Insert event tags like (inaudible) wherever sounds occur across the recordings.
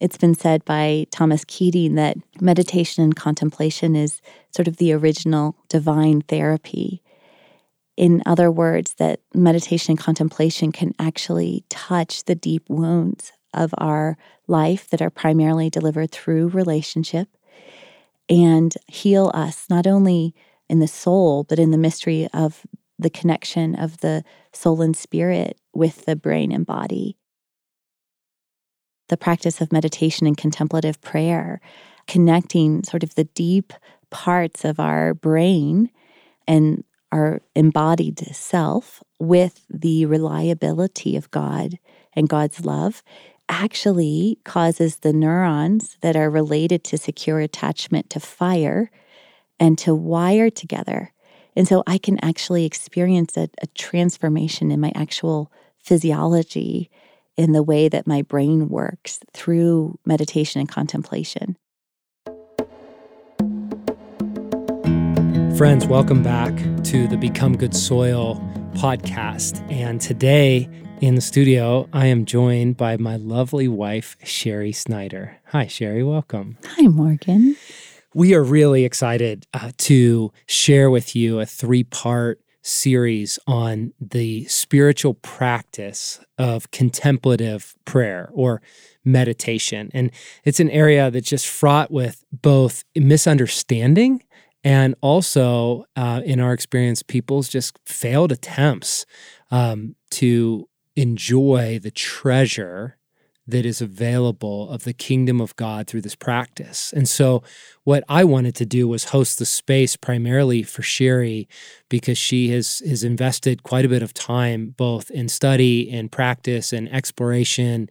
It's been said by Thomas Keating that meditation and contemplation is sort of the original divine therapy. In other words, that meditation and contemplation can actually touch the deep wounds of our life that are primarily delivered through relationship and heal us not only in the soul, but in the mystery of the connection of the soul and spirit with the brain and body. The practice of meditation and contemplative prayer, connecting sort of the deep parts of our brain and our embodied self with the reliability of God and God's love actually causes the neurons that are related to secure attachment to fire and to wire together. And so I can actually experience a, a, transformation in my actual physiology in the way that my brain works through meditation and contemplation. Friends, welcome back to the Become Good Soil podcast. And today in the studio, I am joined by my lovely wife, Sherry Snyder. Hi, Sherry. Welcome. Hi, Morgan. We are really excited uh, to share with you a three part series on the spiritual practice of contemplative prayer or meditation. And it's an area that's just fraught with both misunderstanding and also, uh, in our experience, people's just failed attempts um, to enjoy the treasure that is available of the kingdom of God through this practice. And so, what I wanted to do was host the space primarily for Sherry because she has has invested quite a bit of time both in study and practice and exploration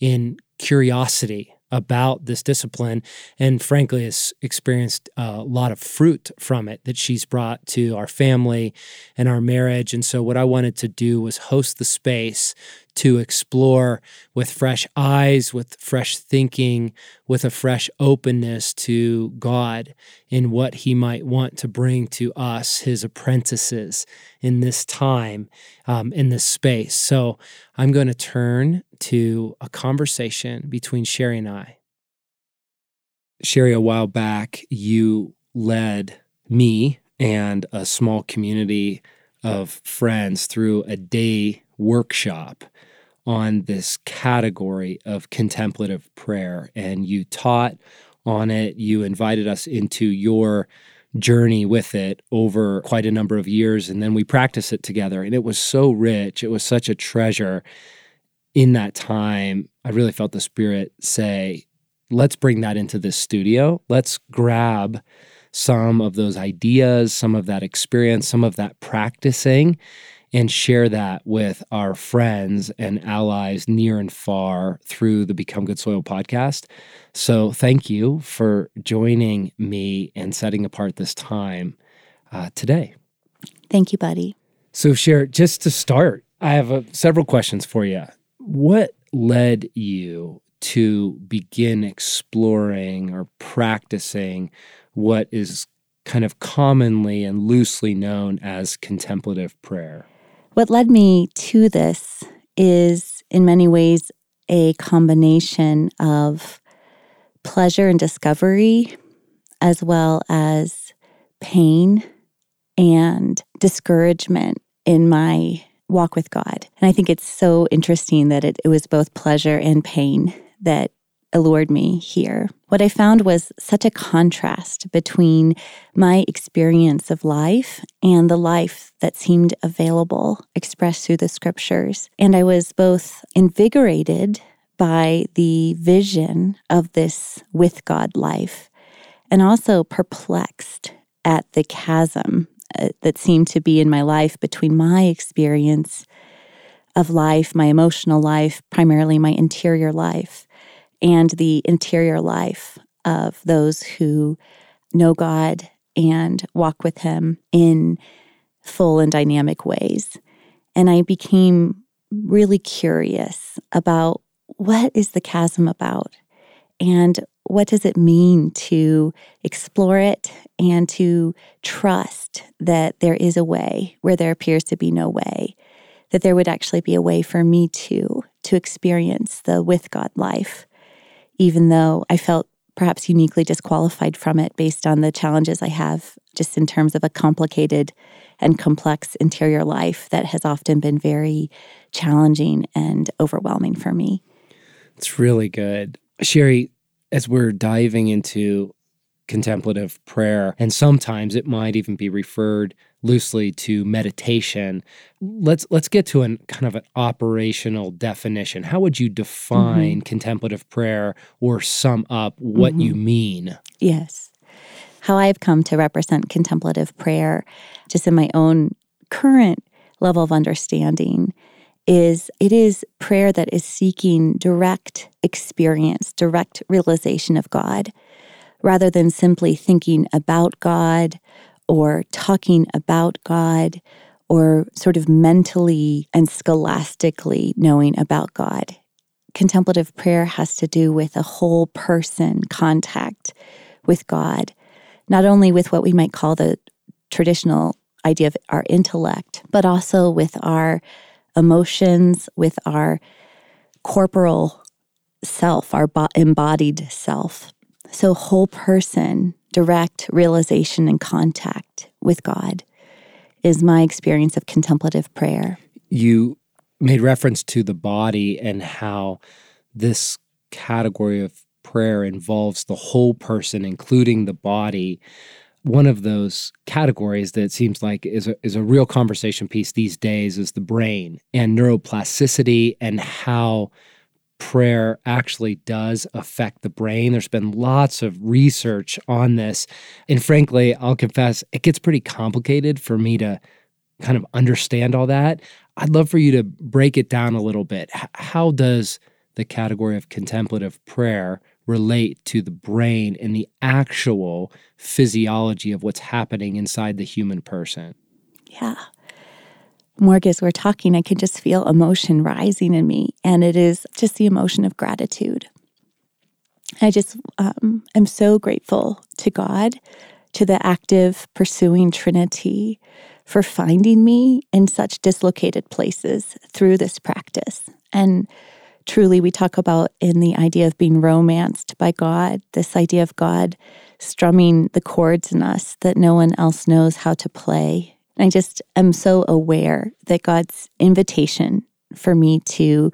in curiosity about this discipline and frankly has experienced a lot of fruit from it that she's brought to our family and our marriage and so what i wanted to do was host the space to explore with fresh eyes with fresh thinking with a fresh openness to god in what he might want to bring to us his apprentices in this time um, in this space so i'm going to turn to a conversation between Sherry and I. Sherry, a while back, you led me and a small community of friends through a day workshop on this category of contemplative prayer. And you taught on it, you invited us into your journey with it over quite a number of years. And then we practiced it together. And it was so rich, it was such a treasure in that time, I really felt the spirit say, let's bring that into this studio. Let's grab some of those ideas, some of that experience, some of that practicing, and share that with our friends and allies near and far through the Become Good Soil podcast. So, thank you for joining me and setting apart this time uh, today. Thank you, buddy. So, share just to start, I have uh, several questions for you. What led you to begin exploring or practicing what is kind of commonly and loosely known as contemplative prayer? What led me to this is, in many ways, a combination of pleasure and discovery, as well as pain and discouragement in my walk with God. And I think it's so interesting that it, it was both pleasure and pain that allured me here. What I found was such a contrast between my experience of life and the life that seemed available, expressed through the scriptures. And I was both invigorated by the vision of this with God life and also perplexed at the chasm uh, that seemed to be in my life between my experience of life, my emotional life, primarily my interior life, and the interior life of those who know God and walk with Him in full and dynamic ways. And I became really curious about what is the chasm about and what does it mean to explore it and to trust that there is a way where there appears to be no way, that there would actually be a way for me to to experience the with God life even though I felt perhaps uniquely disqualified from it based on the challenges I have just in terms of a complicated and complex interior life that has often been very challenging and overwhelming for me. It's really good. Sherry, as we're diving into contemplative prayer, and sometimes it might even be referred loosely to meditation. Let's let's get to an kind of an operational definition. How would you define mm-hmm. contemplative prayer or sum up what mm-hmm. you mean? Yes. How I've come to represent contemplative prayer just in my own current level of understanding is it is prayer that is seeking direct experience, direct realization of God rather than simply thinking about God or talking about God or sort of mentally and scholastically knowing about God. Contemplative prayer has to do with a whole person contact with God, not only with what we might call the traditional idea of our intellect, but also with our emotions, with our corporal self, our embodied self. So, whole person, direct realization and contact with God is my experience of contemplative prayer. You made reference to the body and how this category of prayer involves the whole person, including the body. One of those categories that seems like is a, is a real conversation piece these days is the brain and neuroplasticity and how prayer actually does affect the brain. There's been lots of research on this. And frankly, I'll confess, it gets pretty complicated for me to kind of understand all that. I'd love for you to break it down a little bit. how does the category of contemplative prayer relate to the brain and the actual physiology of what's happening inside the human person? Yeah. Morg, as we're talking, I can just feel emotion rising in me, and it is just the emotion of gratitude. I just um, am so grateful to God, to the active pursuing Trinity, for finding me in such dislocated places through this practice. And truly, we talk about in the idea of being romanced by God, this idea of God strumming the chords in us that no one else knows how to play I just am so aware that God's invitation for me to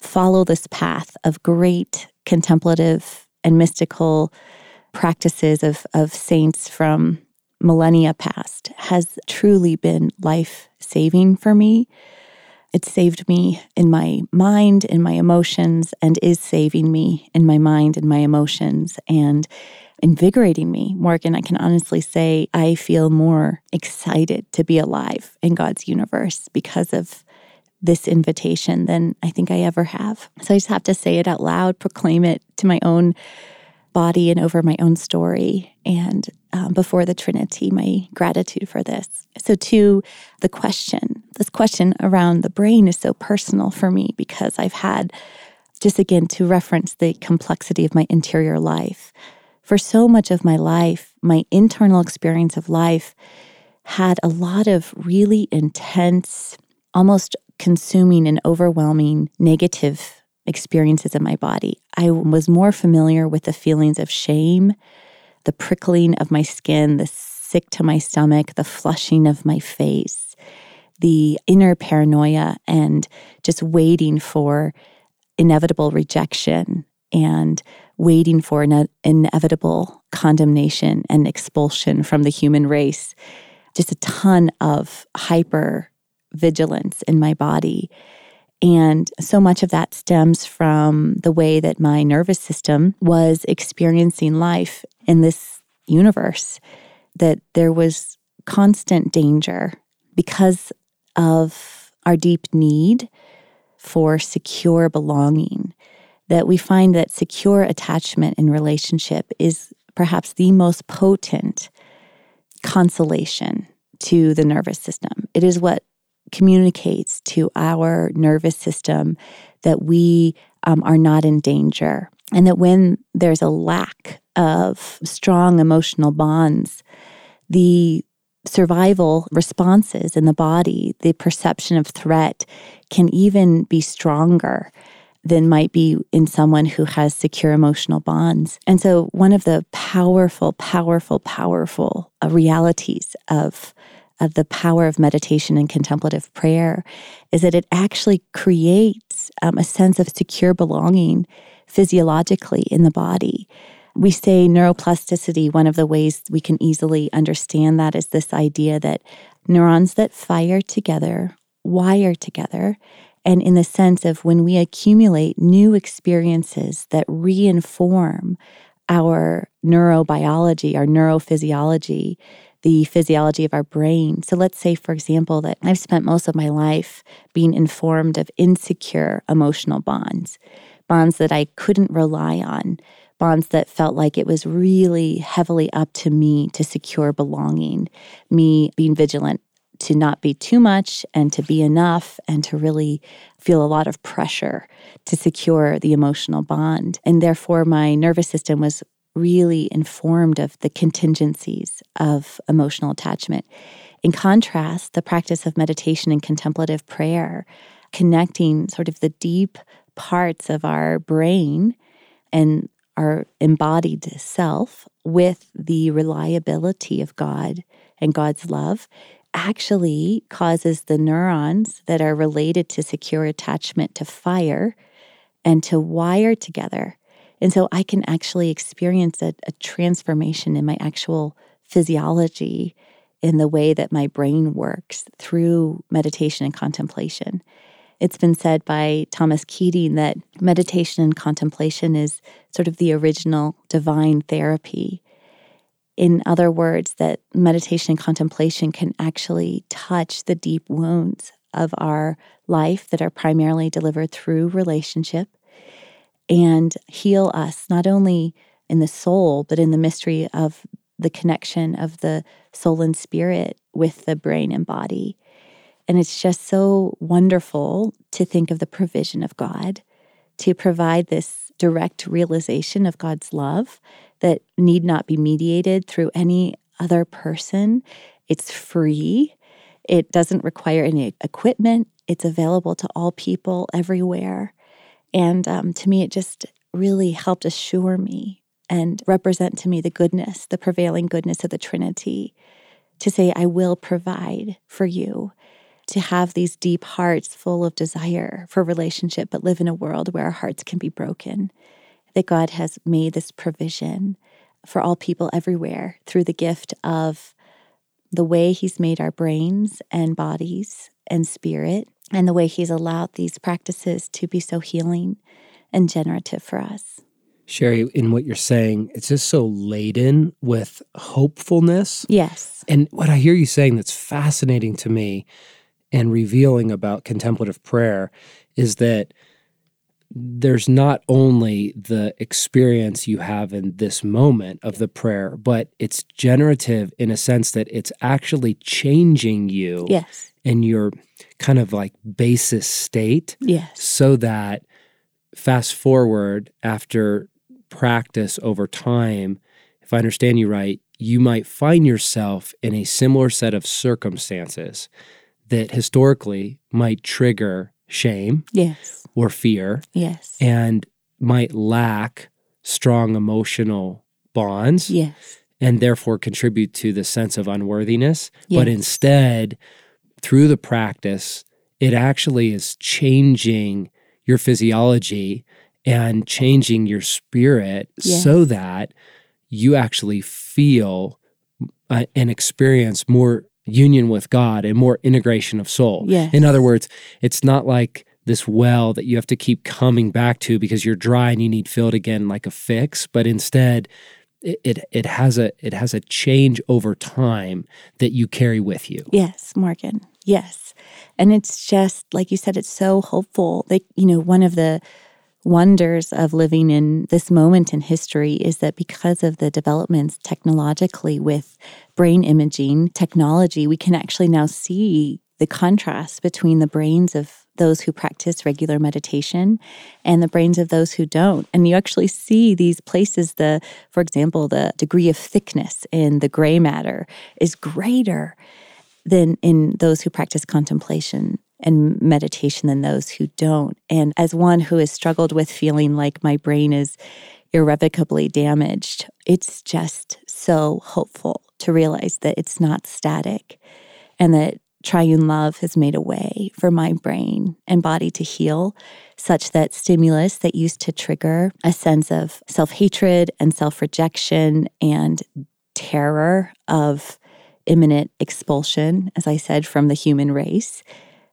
follow this path of great contemplative and mystical practices of, of saints from millennia past has truly been life saving for me. It saved me in my mind, in my emotions, and is saving me in my mind and my emotions. And invigorating me. Morgan, I can honestly say I feel more excited to be alive in God's universe because of this invitation than I think I ever have. So I just have to say it out loud, proclaim it to my own body and over my own story and um, before the Trinity, my gratitude for this. So, to the question, this question around the brain is so personal for me because I've had, just again, to reference the complexity of my interior life for so much of my life, my internal experience of life had a lot of really intense, almost consuming and overwhelming negative experiences in my body. I was more familiar with the feelings of shame, the prickling of my skin, the sick to my stomach, the flushing of my face, the inner paranoia, and just waiting for inevitable rejection and waiting for an inevitable condemnation and expulsion from the human race. Just a ton of hyper vigilance in my body. And so much of that stems from the way that my nervous system was experiencing life in this universe, that there was constant danger because of our deep need for secure belonging that we find that secure attachment in relationship is perhaps the most potent consolation to the nervous system. It is what communicates to our nervous system that we um, are not in danger. And that when there's a lack of strong emotional bonds, the survival responses in the body, the perception of threat can even be stronger than might be in someone who has secure emotional bonds. And so, one of the powerful, powerful, powerful uh, realities of of the power of meditation and contemplative prayer is that it actually creates um, a sense of secure belonging physiologically in the body. We say neuroplasticity, one of the ways we can easily understand that is this idea that neurons that fire together wire together. And in the sense of when we accumulate new experiences that reinform our neurobiology, our neurophysiology, the physiology of our brain. So let's say, for example, that I've spent most of my life being informed of insecure emotional bonds, bonds that I couldn't rely on, bonds that felt like it was really heavily up to me to secure belonging, me being vigilant to not be too much and to be enough and to really feel a lot of pressure to secure the emotional bond. And therefore, my nervous system was really informed of the contingencies of emotional attachment. In contrast, the practice of meditation and contemplative prayer, connecting sort of the deep parts of our brain and our embodied self with the reliability of God and God's love, actually causes the neurons that are related to secure attachment to fire and to wire together and so I can actually experience a, a transformation in my actual physiology in the way that my brain works through meditation and contemplation. It's been said by Thomas Keating that meditation and contemplation is sort of the original divine therapy. In other words, that meditation and contemplation can actually touch the deep wounds of our life that are primarily delivered through relationship and heal us, not only in the soul, but in the mystery of the connection of the soul and spirit with the brain and body. And it's just so wonderful to think of the provision of God to provide this direct realization of God's love that need not be mediated through any other person. It's free. It doesn't require any equipment. It's available to all people everywhere. And um, to me, it just really helped assure me and represent to me the goodness, the prevailing goodness of the Trinity, to say, I will provide for you, to have these deep hearts full of desire for relationship, but live in a world where our hearts can be broken. That God has made this provision for all people everywhere through the gift of the way He's made our brains and bodies and spirit and the way He's allowed these practices to be so healing and generative for us. Sherry, in what you're saying, it's just so laden with hopefulness. Yes. And what I hear you saying that's fascinating to me and revealing about contemplative prayer is that there's not only the experience you have in this moment of the prayer, but it's generative in a sense that it's actually changing you yes. in your kind of like basis state. Yes. So that fast forward after practice over time, if I understand you right, you might find yourself in a similar set of circumstances that historically might trigger shame yes. or fear. Yes. And might lack strong emotional bonds yes. and therefore contribute to the sense of unworthiness. Yes. but instead through the practice, it actually is changing your physiology and changing your spirit yes. so that you actually feel uh, and experience more union with God and more integration of soul. Yes. In other words, it's not like this well that you have to keep coming back to because you're dry and you need filled again like a fix, but instead it, it, it has a it has a change over time that you carry with you. Yes, Morgan. Yes. And it's just like you said it's so hopeful. Like, you know, one of the wonders of living in this moment in history is that because of the developments technologically with brain imaging technology, we can actually now see the contrast between the brains of those who practice regular meditation and the brains of those who don't. And you actually see these places the for example, the degree of thickness in the gray matter is greater than in those who practice contemplation and meditation than those who don't. And as one who has struggled with feeling like my brain is irrevocably damaged, it's just so hopeful to realize that it's not static and that triune love has made a way for my brain and body to heal such that stimulus that used to trigger a sense of self hatred and self rejection and terror of imminent expulsion, as I said, from the human race,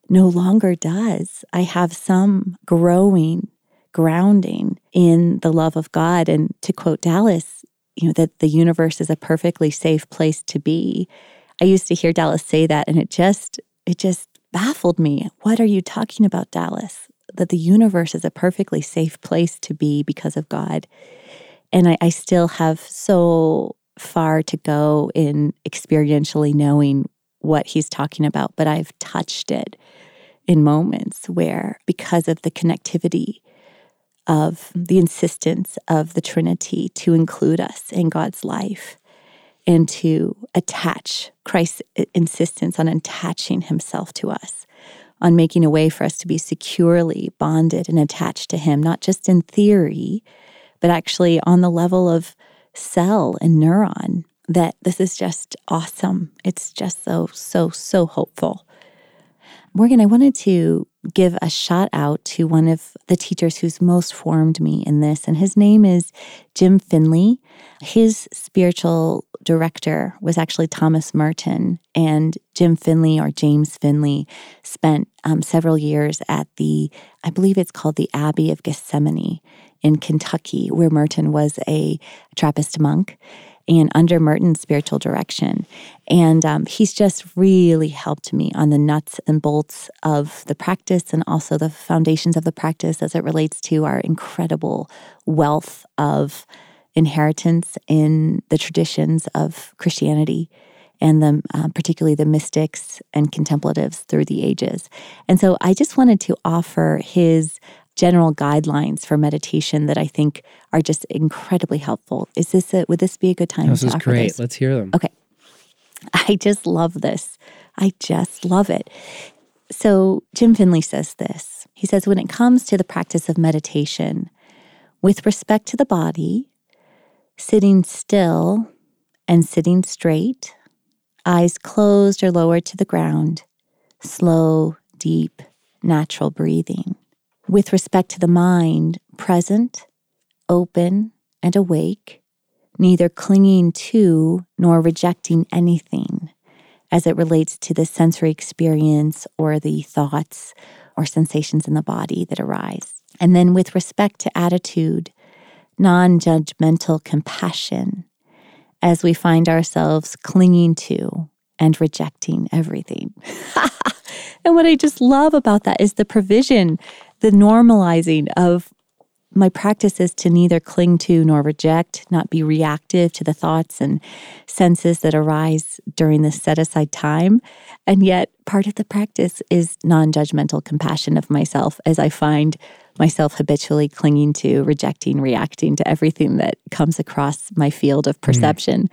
no longer does. I have some growing grounding in the love of God. And to quote Dallas, you know, that the universe is a perfectly safe place to be. I used to hear Dallas say that and it just it just baffled me. What are you talking about, Dallas? That the universe is a perfectly safe place to be because of God. And I, I still have so far to go in experientially knowing what he's talking about, but I've touched it in moments where, because of the connectivity of the insistence of the Trinity to include us in God's life and to attach Christ's insistence on attaching himself to us, on making a way for us to be securely bonded and attached to him, not just in theory, but actually on the level of cell and neuron, that this is just awesome. It's just so, so, so hopeful. Morgan, I wanted to give a shout out to one of the teachers who's most formed me in this, and his name is Jim Finley. His spiritual director was actually Thomas Merton, and Jim Finley or James Finley spent um, several years at the, I believe it's called the Abbey of Gethsemani in Kentucky, where Merton was a Trappist monk and under Merton's spiritual direction. And um, he's just really helped me on the nuts and bolts of the practice and also the foundations of the practice as it relates to our incredible wealth of inheritance in the traditions of Christianity and the uh, particularly the mystics and contemplatives through the ages. And so I just wanted to offer his general guidelines for meditation that I think are just incredibly helpful. Is this a, would this be a good time? This is great. This? Let's hear them. Okay. (laughs) I just love this. I just love it. So Jim Finley says this. He says, when it comes to the practice of meditation, with respect to the body, sitting still and sitting straight, eyes closed or lowered to the ground, slow, deep, natural breathing with respect to the mind, present, open, and awake, neither clinging to nor rejecting anything as it relates to the sensory experience or the thoughts or sensations in the body that arise. And then with respect to attitude, non judgmental compassion as we find ourselves clinging to and rejecting everything. (laughs) and what I just love about that is the provision the normalizing of my practice is to neither cling to nor reject, not be reactive to the thoughts and senses that arise during this set aside time. And yet, part of the practice is non judgmental compassion of myself as I find myself habitually clinging to, rejecting, reacting to everything that comes across my field of hmm. perception. Mm.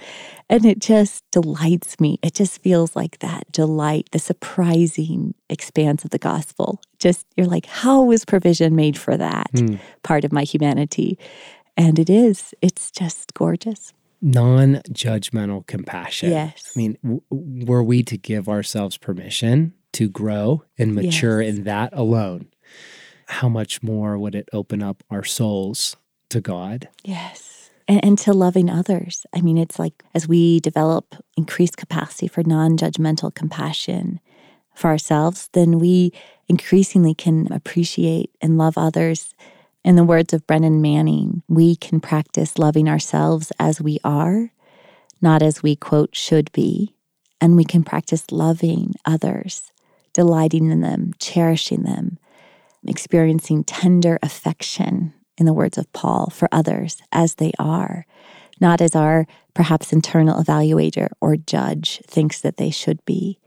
And it just delights me. It just feels like that delight, the surprising expanse of the gospel. Just, you're like, how was provision made for that mm. part of my humanity? And it is, it's just gorgeous non judgmental compassion. Yes. I mean, w- were we to give ourselves permission to grow and mature yes. in that alone, how much more would it open up our souls to God? Yes. And, and to loving others. I mean, it's like as we develop increased capacity for non judgmental compassion for ourselves, then we increasingly can appreciate and love others. In the words of Brennan Manning, we can practice loving ourselves as we are, not as we, quote, should be. And we can practice loving others, delighting in them, cherishing them, experiencing tender affection, in the words of Paul, for others as they are, not as our perhaps internal evaluator or judge thinks that they should be.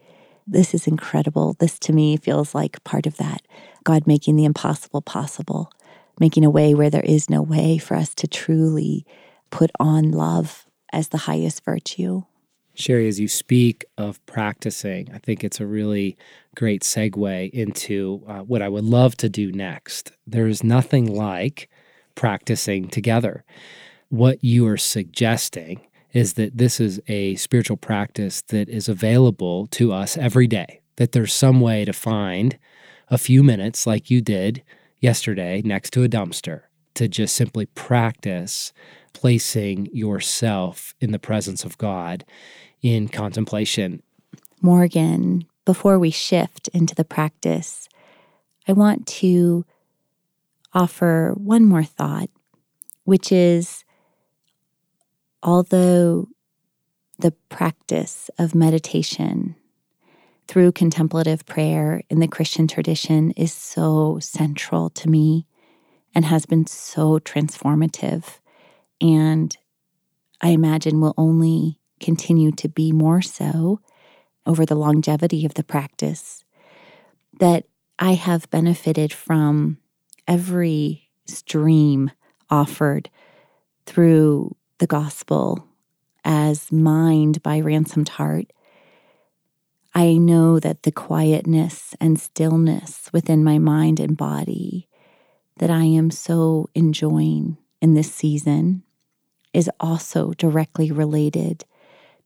This is incredible. This to me feels like part of that God making the impossible possible, making a way where there is no way for us to truly put on love as the highest virtue. Sherry, as you speak of practicing, I think it's a really great segue into uh, what I would love to do next. There is nothing like practicing together. What you are suggesting is that this is a spiritual practice that is available to us every day, that there's some way to find a few minutes, like you did yesterday, next to a dumpster, to just simply practice placing yourself in the presence of God in contemplation. Morgan, before we shift into the practice, I want to offer one more thought, which is although the practice of meditation through contemplative prayer in the Christian tradition is so central to me and has been so transformative. And I imagine will only continue to be more so over the longevity of the practice. That I have benefited from every stream offered through the gospel as mined by ransomed heart. I know that the quietness and stillness within my mind and body that I am so enjoying in this season is also directly related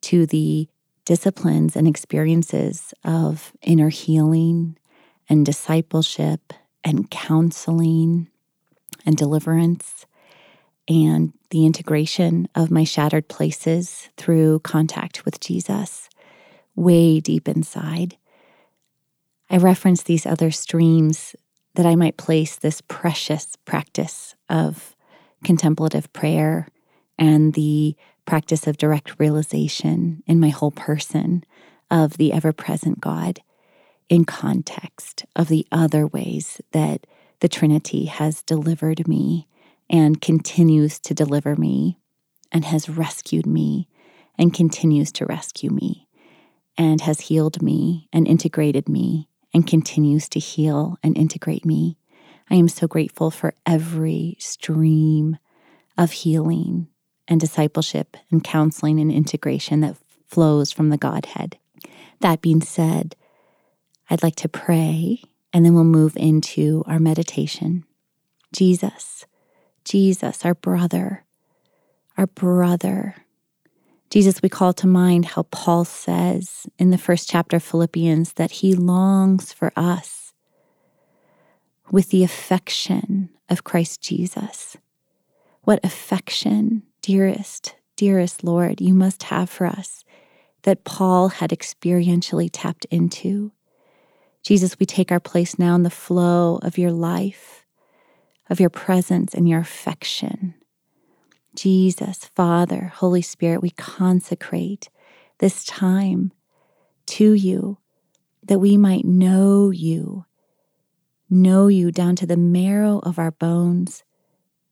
to the disciplines and experiences of inner healing and discipleship and counseling and deliverance and the integration of my shattered places through contact with Jesus way deep inside. I reference these other streams that I might place this precious practice of contemplative prayer and the practice of direct realization in my whole person of the ever present God in context of the other ways that the Trinity has delivered me and continues to deliver me and has rescued me and continues to rescue me and has healed me and integrated me and continues to heal and integrate me. I am so grateful for every stream of healing and discipleship and counseling and integration that flows from the Godhead. That being said, I'd like to pray and then we'll move into our meditation. Jesus, Jesus, our brother, our brother. Jesus, we call to mind how Paul says in the first chapter of Philippians that he longs for us with the affection of Christ Jesus. What affection, dearest, dearest Lord, you must have for us that Paul had experientially tapped into. Jesus, we take our place now in the flow of your life, of your presence and your affection. Jesus, Father, Holy Spirit, we consecrate this time to you that we might know you, know you down to the marrow of our bones,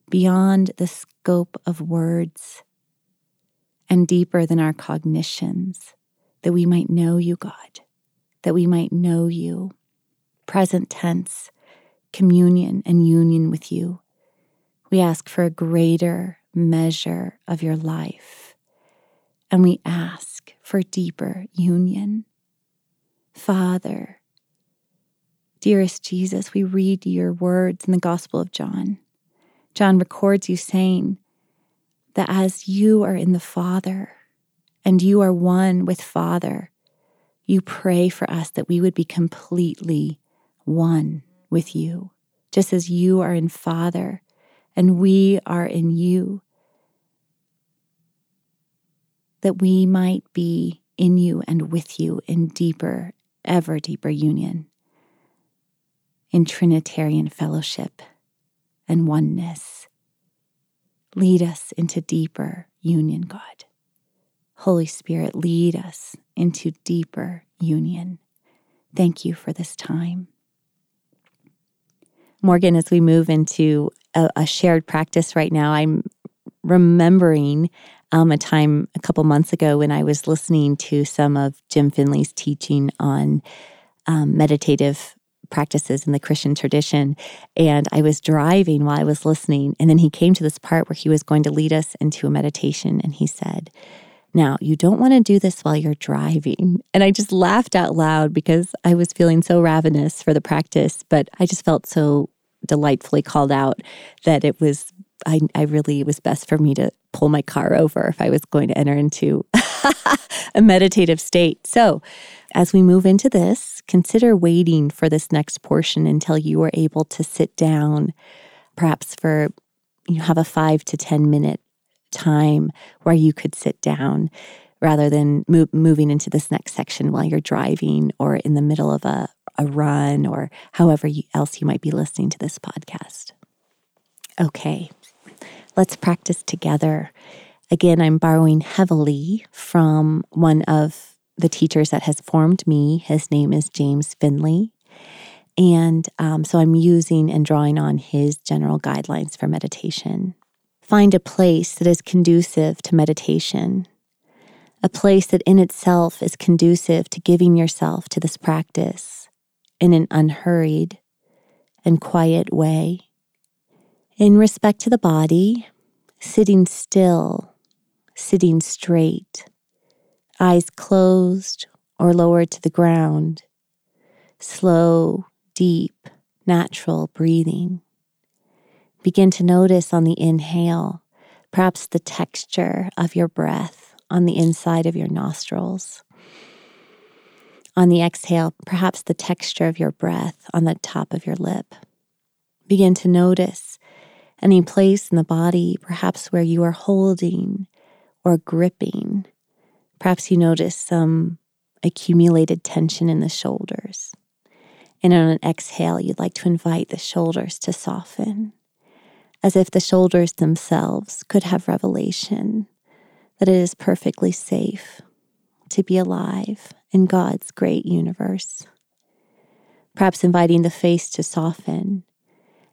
beyond the scope of words, and deeper than our cognitions, that we might know you, God that we might know you. Present tense, communion and union with you. We ask for a greater measure of your life. And we ask for deeper union. Father, dearest Jesus, we read your words in the Gospel of John. John records you saying that as you are in the Father and you are one with Father, you pray for us that we would be completely one with you, just as you are in Father and we are in you, that we might be in you and with you in deeper, ever deeper union, in Trinitarian fellowship and oneness. Lead us into deeper union, God. Holy Spirit, lead us into deeper union. Thank you for this time. Morgan, as we move into a, a shared practice right now, I'm remembering um, a time a couple months ago when I was listening to some of Jim Finley's teaching on um, meditative practices in the Christian tradition. And I was driving while I was listening. And then he came to this part where he was going to lead us into a meditation. And he said, Now, you don't want to do this while you're driving. And I just laughed out loud because I was feeling so ravenous for the practice, but I just felt so delightfully called out that it was, I, I really, it was best for me to pull my car over if I was going to enter into (laughs) a meditative state. So, as we move into this, consider waiting for this next portion until you are able to sit down, perhaps for you have a five to 10 minute time where you could sit down rather than move, moving into this next section while you're driving or in the middle of a, a run or however you, else you might be listening to this podcast. Okay, let's practice together. Again, I'm borrowing heavily from one of the teachers that has formed me. His name is James Finley. And um, so I'm using and drawing on his general guidelines for meditation. Find a place that is conducive to meditation, a place that in itself is conducive to giving yourself to this practice in an unhurried and quiet way. In respect to the body, sitting still, sitting straight, eyes closed or lowered to the ground, slow, deep, natural breathing. Begin to notice on the inhale, perhaps the texture of your breath on the inside of your nostrils. On the exhale, perhaps the texture of your breath on the top of your lip. Begin to notice any place in the body, perhaps where you are holding or gripping. Perhaps you notice some accumulated tension in the shoulders. And on an exhale, you'd like to invite the shoulders to soften, as if the shoulders themselves could have revelation that it is perfectly safe to be alive in God's great universe. Perhaps inviting the face to soften,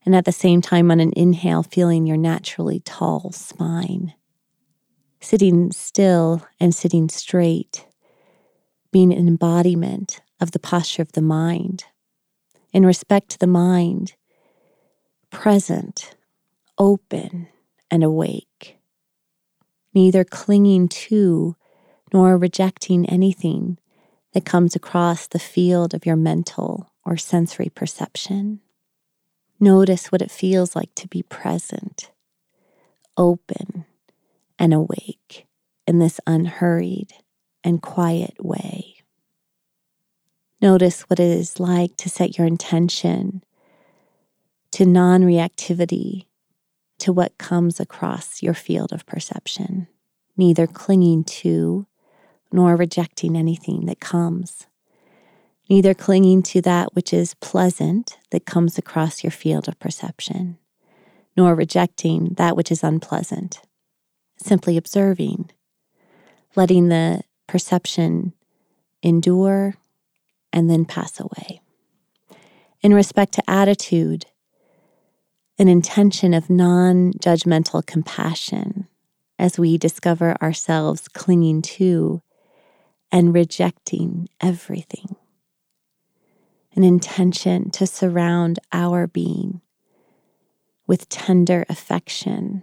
and at the same time, on an inhale, feeling your naturally tall spine. Sitting still and sitting straight, being an embodiment of the posture of the mind in respect to the mind, present, open, and awake, neither clinging to nor rejecting anything that comes across the field of your mental or sensory perception. Notice what it feels like to be present, open, and awake in this unhurried and quiet way. Notice what it is like to set your intention to non reactivity to what comes across your field of perception, neither clinging to nor rejecting anything that comes, neither clinging to that which is pleasant that comes across your field of perception, nor rejecting that which is unpleasant, simply observing, letting the perception endure and then pass away. In respect to attitude, an intention of non judgmental compassion as we discover ourselves clinging to and rejecting everything. An intention to surround our being with tender affection,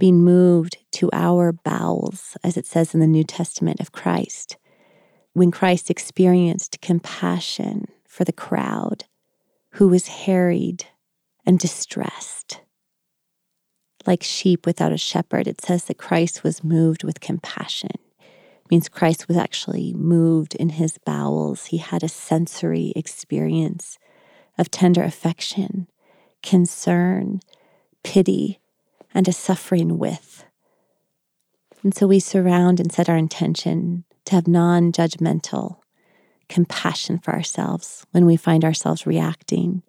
being moved to our bowels, as it says in the New Testament of Christ, when Christ experienced compassion for the crowd who was harried and distressed. Like sheep without a shepherd, it says that Christ was moved with compassion. It means Christ was actually moved in his bowels. He had a sensory experience of tender affection, concern, pity, and a suffering with. And so we surround and set our intention to have non judgmental compassion for ourselves when we find ourselves reacting,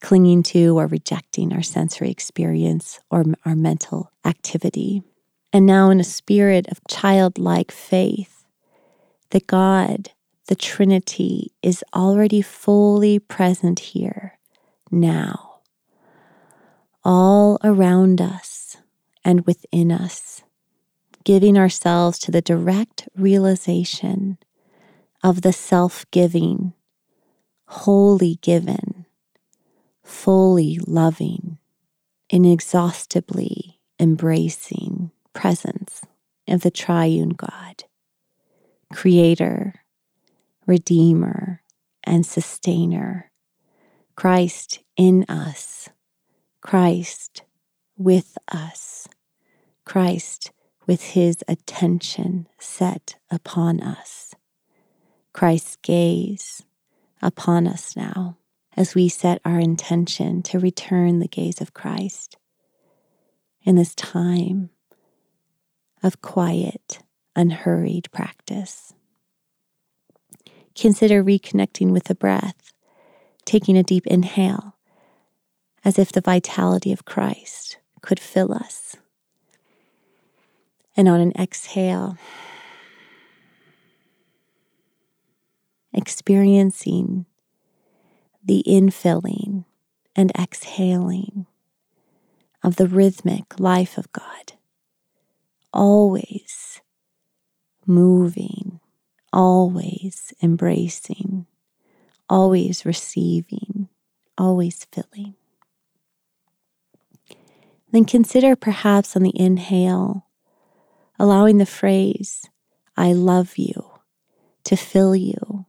clinging to, or rejecting our sensory experience or our mental activity. And now, in a spirit of childlike faith, that God, the Trinity, is already fully present here, now, all around us and within us giving ourselves to the direct realization of the self giving, wholly given, fully loving, inexhaustibly embracing presence of the triune God, Creator, Redeemer, and Sustainer, Christ in us, Christ with us, Christ with his attention set upon us, Christ's gaze upon us now as we set our intention to return the gaze of Christ in this time of quiet, unhurried practice. Consider reconnecting with the breath, taking a deep inhale as if the vitality of Christ could fill us. And on an exhale, experiencing the infilling and exhaling of the rhythmic life of God, always moving, always embracing, always receiving, always filling. Then consider perhaps on the inhale, allowing the phrase, I love you, to fill you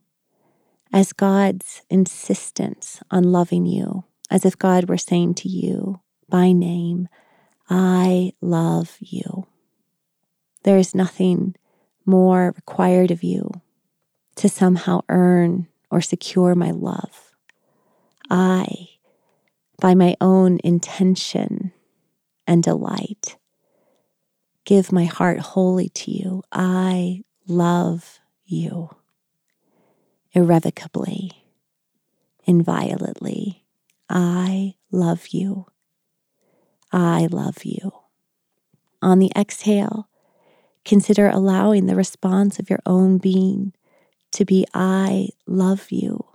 as God's insistence on loving you, as if God were saying to you by name, I love you. There is nothing more required of you to somehow earn or secure my love. I, by my own intention and delight, give my heart wholly to you. I love you irrevocably, inviolately. I love you. I love you. On the exhale, consider allowing the response of your own being to be I love you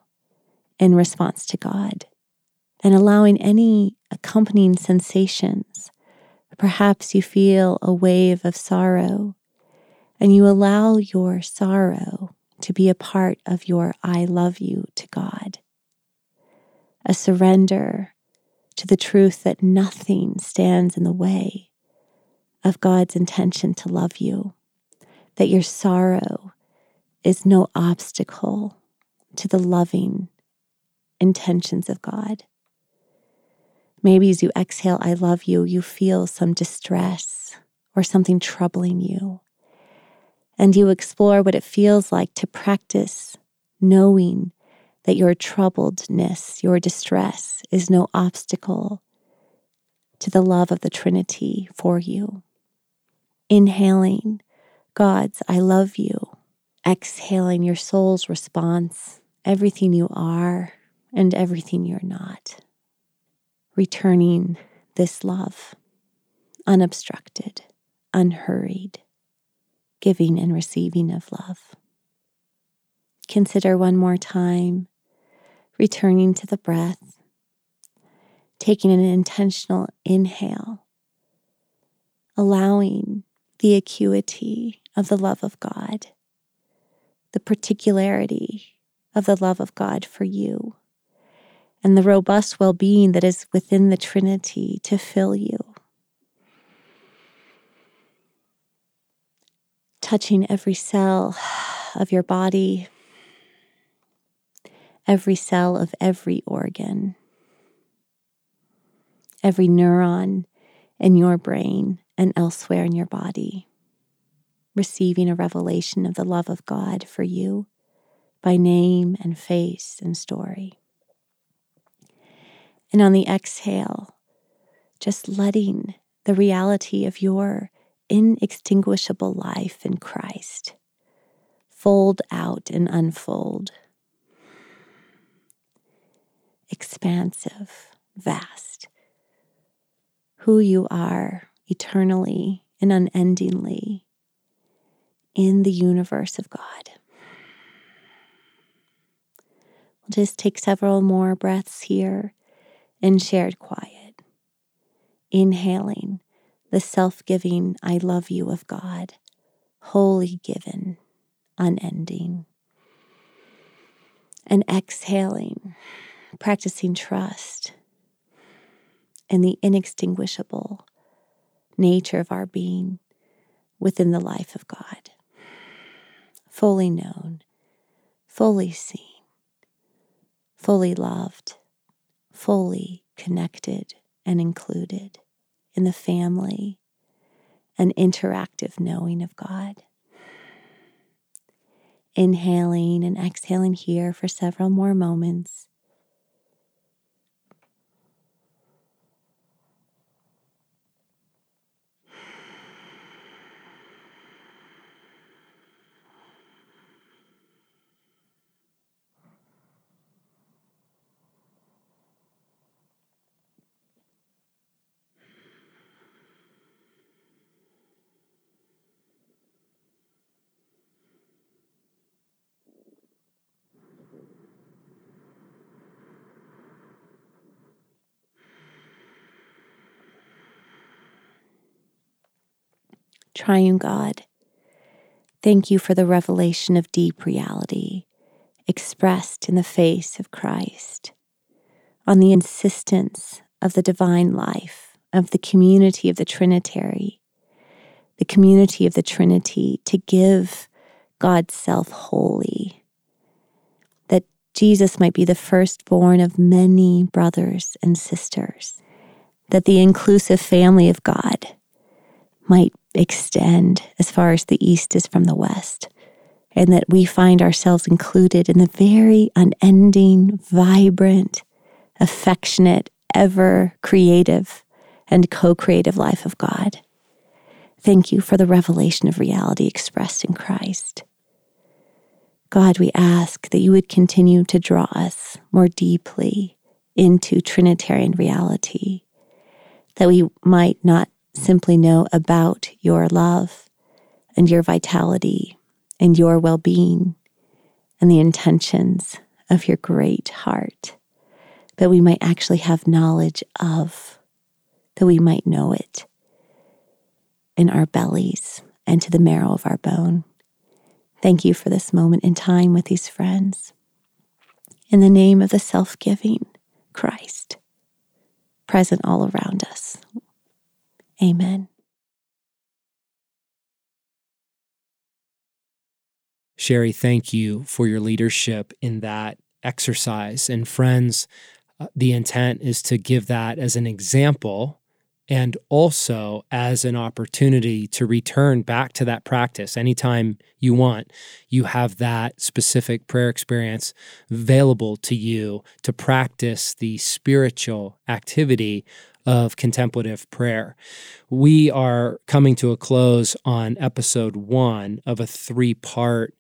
in response to God, and allowing any accompanying sensations. Perhaps you feel a wave of sorrow, and you allow your sorrow to be a part of your I love you to God. A surrender to the truth that nothing stands in the way of God's intention to love you, that your sorrow is no obstacle to the loving intentions of God. Maybe as you exhale, I love you, you feel some distress or something troubling you and you explore what it feels like to practice knowing that your troubledness, your distress is no obstacle to the love of the Trinity for you. Inhaling God's I love you, exhaling your soul's response, everything you are and everything you're not. Returning this love, unobstructed, unhurried giving and receiving of love. Consider one more time returning to the breath, taking an intentional inhale, allowing the acuity of the love of God, the particularity of the love of God for you, and the robust well being that is within the Trinity to fill you. touching every cell of your body, every cell of every organ, every neuron in your brain and elsewhere in your body, receiving a revelation of the love of God for you by name and face and story. And on the exhale, just letting the reality of your inextinguishable life in Christ. Fold out and unfold. Expansive, vast. Who you are eternally and unendingly in the universe of God. We'll just take several more breaths here in shared quiet. Inhaling the self giving I love you of God, wholly given, unending. And exhaling, practicing trust in the inextinguishable nature of our being, within the life of God, fully known, fully seen, fully loved, fully connected and included in the family and interactive knowing of God. Inhaling and exhaling here for several more moments. Triune God, thank you for the revelation of deep reality expressed in the face of Christ, on the insistence of the divine life, of the community of the Trinitary, the community of the Trinity to give God's self wholly, that Jesus might be the firstborn of many brothers and sisters, that the inclusive family of God might extend as far as the east is from the west, and that we find ourselves included in the very unending, vibrant, affectionate, ever creative, and co creative life of God. Thank you for the revelation of reality expressed in Christ. God, we ask that you would continue to draw us more deeply into Trinitarian reality, that we might not simply know about your love and your vitality and your well being and the intentions of your great heart, that we might actually have knowledge of, that we might know it in our bellies and to the marrow of our bone. Thank you for this moment in time with these friends. In the name of the self giving Christ, present all around us, Amen. Sherry, thank you for your leadership in that exercise. And friends, uh, the intent is to give that as an example and also as an opportunity to return back to that practice anytime you want. You have that specific prayer experience available to you to practice the spiritual activity of contemplative prayer. We are coming to a close on episode one of a three part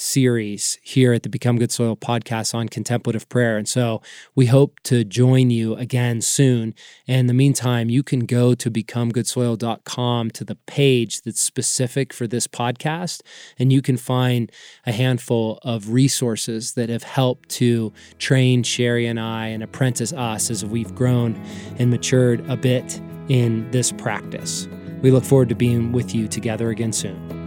series here at the Become Good Soil podcast on contemplative prayer. And so we hope to join you again soon. And in the meantime, you can go to becomegoodsoil.com to the page that's specific for this podcast, and you can find a handful of resources that have helped to train Sherry and I and apprentice us as we've grown and matured a bit in this practice. We look forward to being with you together again soon.